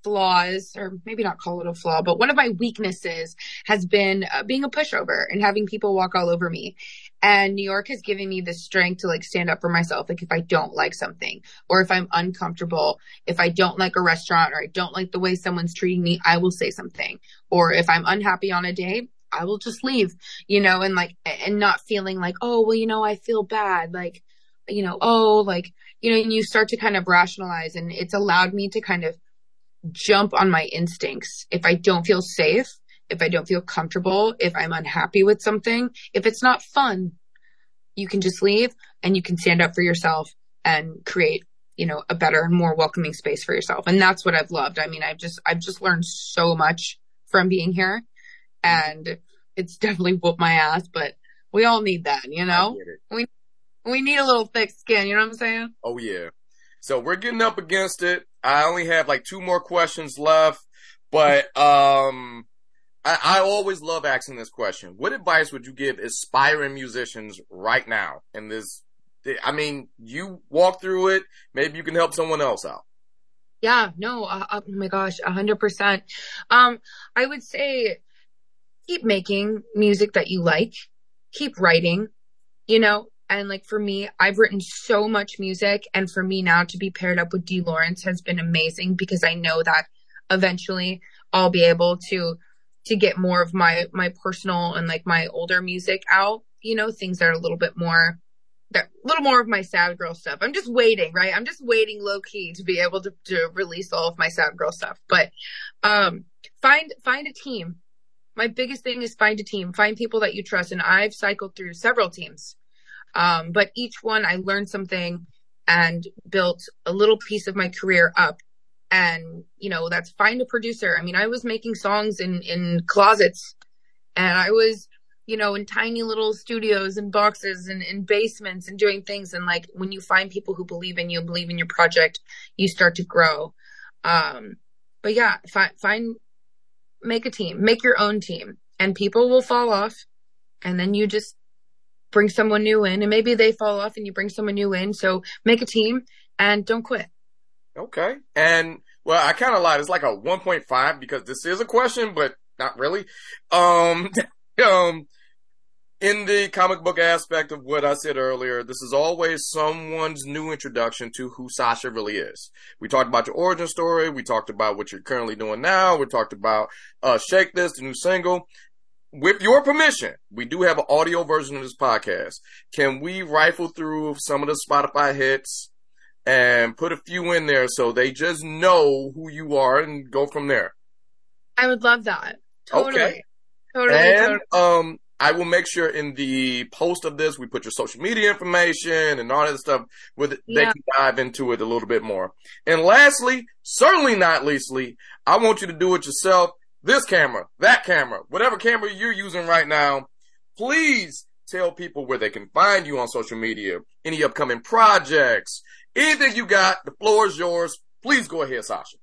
flaws, or maybe not call it a flaw, but one of my weaknesses has been uh, being a pushover and having people walk all over me. And New York has given me the strength to like stand up for myself. Like if I don't like something or if I'm uncomfortable, if I don't like a restaurant or I don't like the way someone's treating me, I will say something. Or if I'm unhappy on a day, I will just leave, you know, and like, and not feeling like, oh, well, you know, I feel bad. Like, you know, oh, like, you know, and you start to kind of rationalize and it's allowed me to kind of jump on my instincts. If I don't feel safe, if I don't feel comfortable, if I'm unhappy with something, if it's not fun, you can just leave and you can stand up for yourself and create, you know, a better and more welcoming space for yourself. And that's what I've loved. I mean, I've just, I've just learned so much from being here and it's definitely whooped my ass, but we all need that, you know? It. We need a little thick skin, you know what I'm saying? Oh yeah. So we're getting up against it. I only have like two more questions left, but um, I, I always love asking this question. What advice would you give aspiring musicians right now? in this, I mean, you walk through it. Maybe you can help someone else out. Yeah, no, uh, oh my gosh, a hundred percent. Um, I would say keep making music that you like, keep writing, you know, and like for me, I've written so much music and for me now to be paired up with D Lawrence has been amazing because I know that eventually I'll be able to, to get more of my, my personal and like my older music out, you know, things that are a little bit more that a little more of my sad girl stuff. I'm just waiting, right? I'm just waiting low key to be able to, to release all of my sad girl stuff. But um find find a team. My biggest thing is find a team. Find people that you trust. And I've cycled through several teams. Um, but each one I learned something and built a little piece of my career up. And, you know, that's find a producer. I mean, I was making songs in, in closets and I was you know, in tiny little studios and boxes and in basements and doing things. And like when you find people who believe in you, believe in your project, you start to grow. Um, but yeah, find, find, make a team, make your own team and people will fall off and then you just bring someone new in and maybe they fall off and you bring someone new in. So make a team and don't quit. Okay. And well, I kind of lied. It's like a 1.5 because this is a question, but not really. Um, um, in the comic book aspect of what I said earlier, this is always someone's new introduction to who Sasha really is. We talked about your origin story. We talked about what you're currently doing now. We talked about, uh, Shake This, the new single. With your permission, we do have an audio version of this podcast. Can we rifle through some of the Spotify hits and put a few in there so they just know who you are and go from there. I would love that. Totally. Okay. Totally. And totally. um, I will make sure in the post of this we put your social media information and all that stuff with they Yeah. can dive into it a little bit more. And lastly, certainly not leastly, I want you to do it yourself. This camera, that camera, whatever camera you're using right now, please tell people where they can find you on social media, any upcoming projects, anything you got. The floor is yours. Please go ahead, Sasha.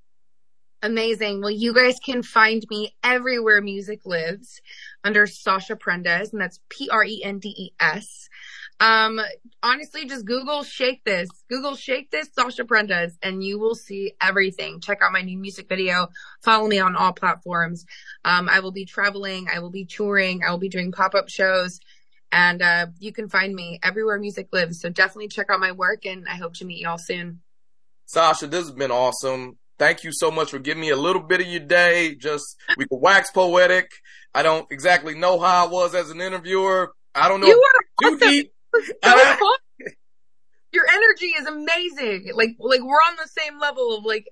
Amazing. Well, you guys can find me everywhere music lives under Sasha Prendes, and that's P R E N D E S. Um, honestly, just Google Shake This. Google Shake This Sasha Prendes, and you will see everything. Check out my new music video. Follow me on all platforms. Um, I will be traveling. I will be touring. I will be doing pop up shows. And uh, you can find me everywhere music lives. So definitely check out my work, and I hope to meet y'all soon. Sasha, this has been awesome. Thank you so much for giving me a little bit of your day. Just we can wax poetic. I don't exactly know how I was as an interviewer. I don't know You are awesome. deep. so fun. Your energy is amazing. Like, like we're on the same level of like,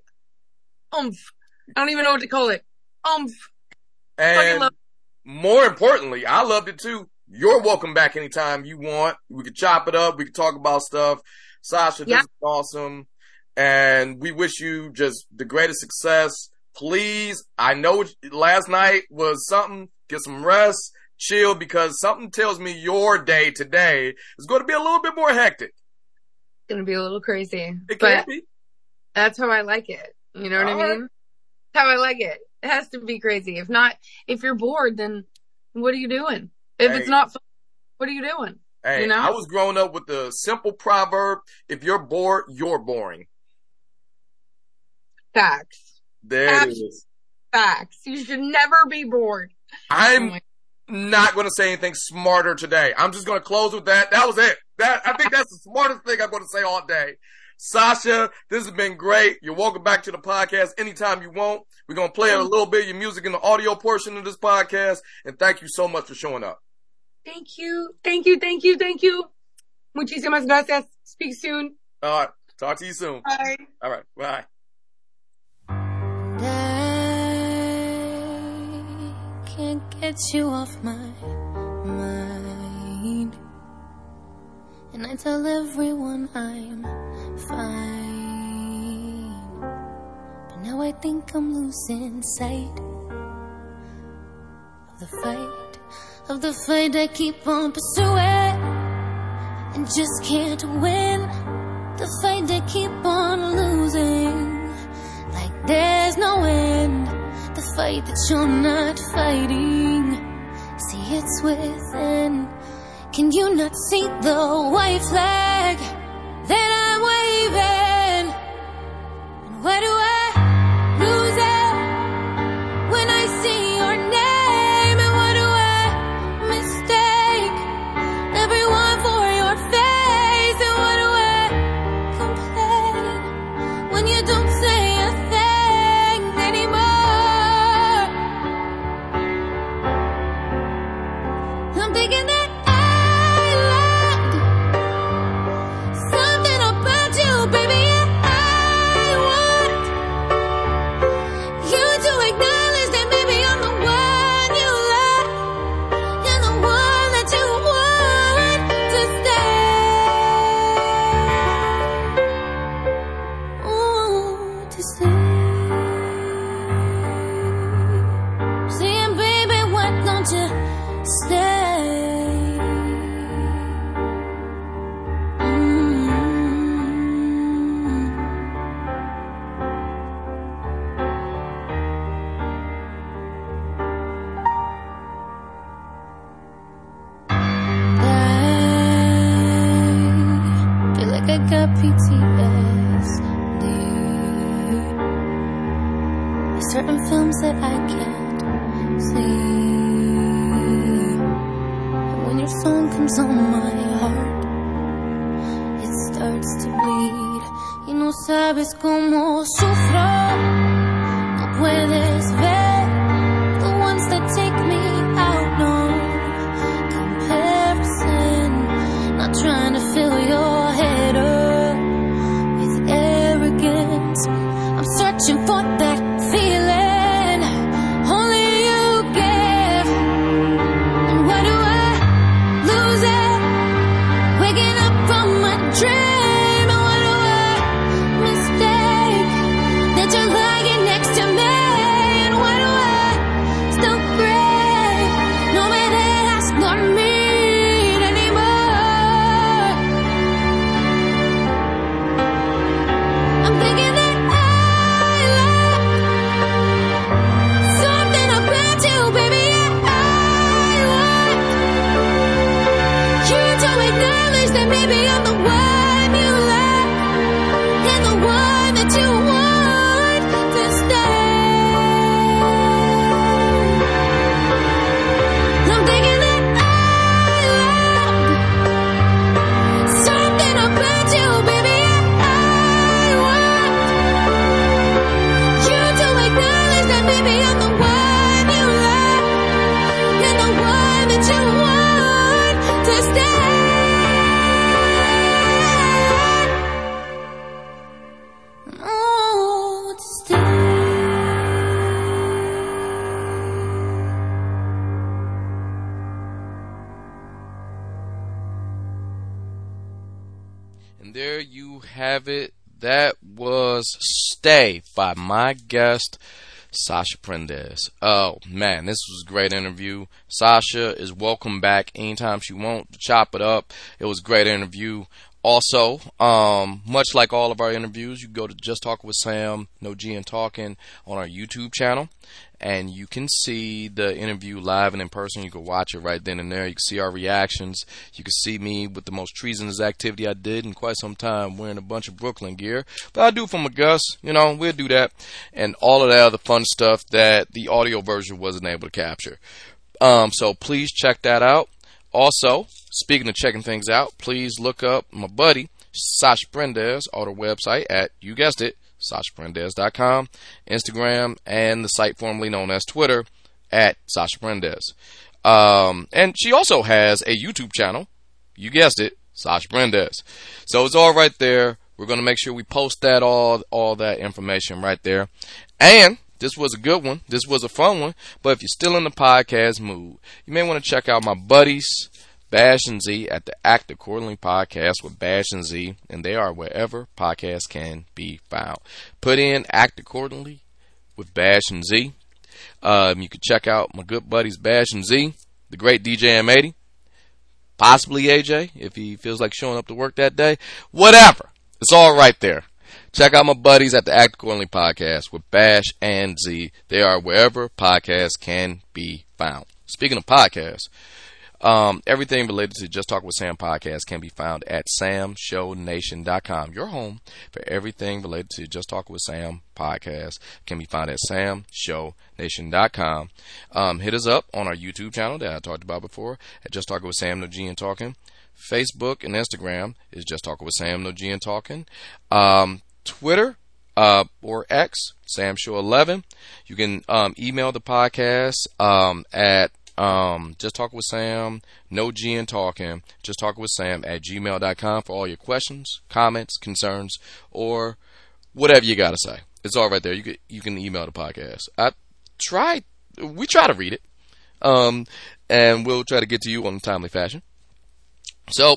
umph. I don't even know what to call it. Umph. And more importantly, I loved it too. You're welcome back anytime you want. We could chop it up. We could talk about stuff. Sasha, this Yeah. is awesome. And we wish you just the greatest success. Please, I know last night was something. Get some rest, chill, because something tells me your day today is going to be a little bit more hectic. It's gonna be a little crazy, It can be. that's how I like it. You know what All I mean? That's how I like it. It has to be crazy. If not, if you're bored, then what are you doing? If Hey. it's not fun, what are you doing? Hey, You know? I was growing up with the simple proverb: "If you're bored, you're boring." Facts. There it Abs- Facts. You should never be bored. I'm Oh not going to say anything smarter today. I'm just going to close with that. That was it. That I think that's the smartest thing I'm going to say all day. Sasha, this has been great. You're welcome back to the podcast anytime you want. We're going to play a little bit of your music in the audio portion of this podcast. And thank you so much for showing up. Thank you. Thank you. Thank you. Thank you. Muchísimas gracias. Speak soon. All right. Talk to you soon. Bye. All right. Bye. Can't get you off my mind. And I tell everyone I'm fine. But now I think I'm losing sight of the fight, of the fight I keep on pursuing and just can't win. The fight I keep on losing like there's no end. Fight that you're not fighting. See, it's within. Can you not see the white flag that I'm waving? And why do I sabes cómo sufro. No puedes ver Stay by my guest, Sasha Prendes. Oh man, this was a great interview. Sasha is welcome back anytime she wants to chop it up. It was a great interview. Also, um, much like all of our interviews, you go to Just Talk with Sam, No G and Talking on our YouTube channel, and you can see the interview live and in person. You can watch it right then and there. You can see our reactions. You can see me with the most treasonous activity I did in quite some time, wearing a bunch of Brooklyn gear. But I do from a Gus, you know, we'll do that, and all of that other fun stuff that the audio version wasn't able to capture. Um, so please check that out. Also, speaking of checking things out, please look up my buddy Sasha Prendes on our website at you guessed it, SashaPrendes.com, Instagram, and the site formerly known as Twitter at Sasha Prendes. Um, and she also has a YouTube channel. You guessed it, Sasha Prendes. So it's all right there. We're going to make sure we post that all all that information right there. And this was a good one. This was a fun one. But if you're still in the podcast mood, you may want to check out my buddies Bash and Z at the Act Accordingly podcast with Bash and Z, and they are wherever podcasts can be found. Put in Act Accordingly with Bash and Z. Um, you can check out my good buddies Bash and Z, the great DJ M80, possibly AJ if he feels like showing up to work that day. Whatever. It's all right there. Check out my buddies at the Act Accordingly podcast with Bash and Z. They are wherever podcasts can be found. Speaking of podcasts, um, everything related to Just Talk with Sam podcast can be found at samshownation.com. Your home for everything related to Just Talk with Sam podcast can be found at samshownation.com. Um, hit us up on our YouTube channel that I talked about before at Just Talking with Sam, No G and Talking. Facebook and Instagram is Just Talking with Sam, No G and Talking. Um, Twitter uh, or X, Sam Show 11. You can um, email the podcast um, at um, just talk with Sam, no G and talking, just talk with Sam at gmail.com for all your questions, comments, concerns, or whatever you got to say. It's all right there. You can, you can email the podcast. I try, we try to read it. Um, and we'll try to get to you on a timely fashion. So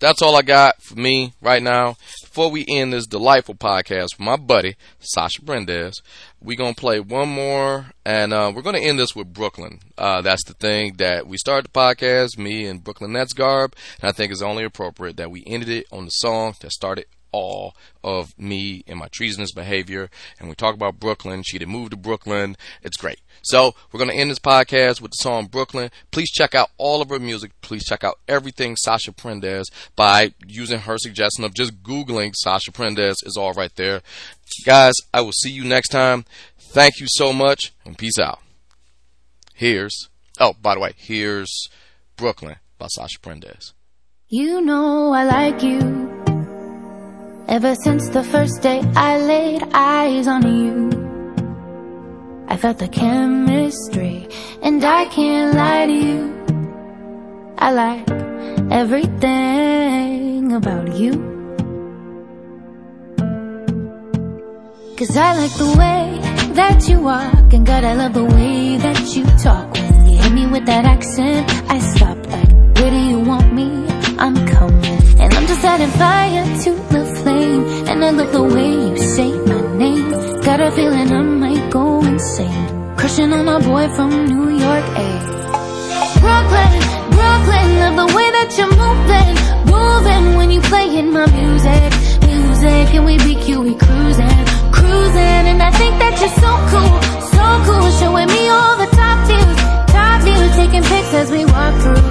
that's all I got for me right now. Before we end this delightful podcast with my buddy Sasha Prendes, we're gonna play one more, and uh, we're gonna end this with Brooklyn. Uh, that's the thing that we started the podcast, me and Brooklyn Nets garb, and I think it's only appropriate that we ended it on the song that started all of me and my treasonous behavior. And we talk about Brooklyn. She had moved to Brooklyn. It's great. So we're going to end this podcast with the song Brooklyn. Please check out all of her music. Please check out everything Sasha Prendes by using her suggestion of just Googling Sasha Prendes is all right there. Guys, I will see you next time. Thank you so much and peace out. Here's, oh, by the way, here's Brooklyn by Sasha Prendes. You know I like you. Ever since the first day I laid eyes on you, I felt the chemistry, and I can't lie to you. I like everything about you. Cause I like the way that you walk, and God, I love the way that you talk. When you hit me with that accent, I stop like, where do you want me? I'm coming. And I'm just adding fire to the And I love the way you say my name. Got a feeling I might go insane. Crushing on my boy from New York, ayy. Brooklyn, Brooklyn, love the way that you're moving, moving when you playing my music, music, and we BQ, we cruising, cruising, and I think that you're so cool, so cool, showing me all the top views, top views, taking pics as we walk through.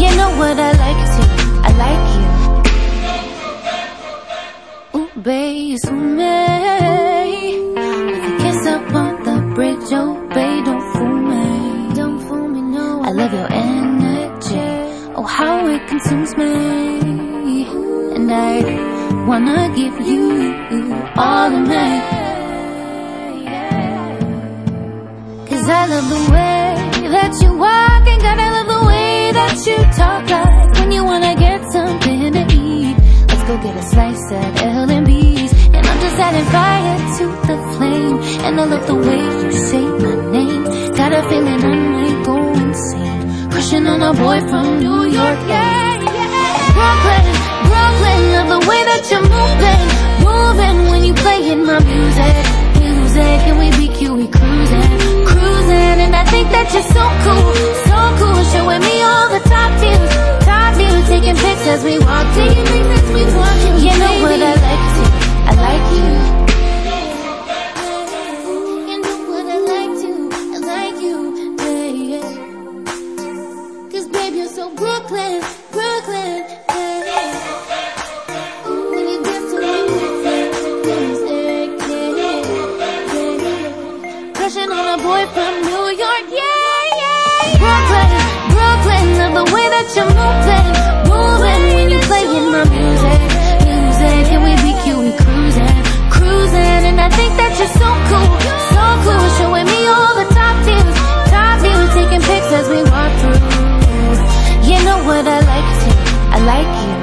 You know what I like to, I like so me. With a kiss up on the bridge, babe, don't fool me. Don't fool me, no. I love your energy. Oh, how it consumes me. And I wanna give you all of me. Cause I love the way that you walk and God, I love the way that you talk like when you wanna get. Let's go get a slice at L&B's and I'm just adding fire to the flame. And I love the way you say my name. Got a feeling I might go insane. Crushing on a boy from New York, yeah, yeah. Brooklyn, Brooklyn. Love the way that you're moving, moving when you playing my music, music. And we BQ, we cruising, cruising, and I think that you're so cool, so cool, showing me all the top views, top views, taking pics as we walk, taking pics as we walk. You know what I like to, I like you. You you're moving, moving when you're playing my music, music. And we cruising, cruising. And I think that you're so cool, so cool. Showing me all the top views, top views. Taking as we walk through. You know what I like I like you.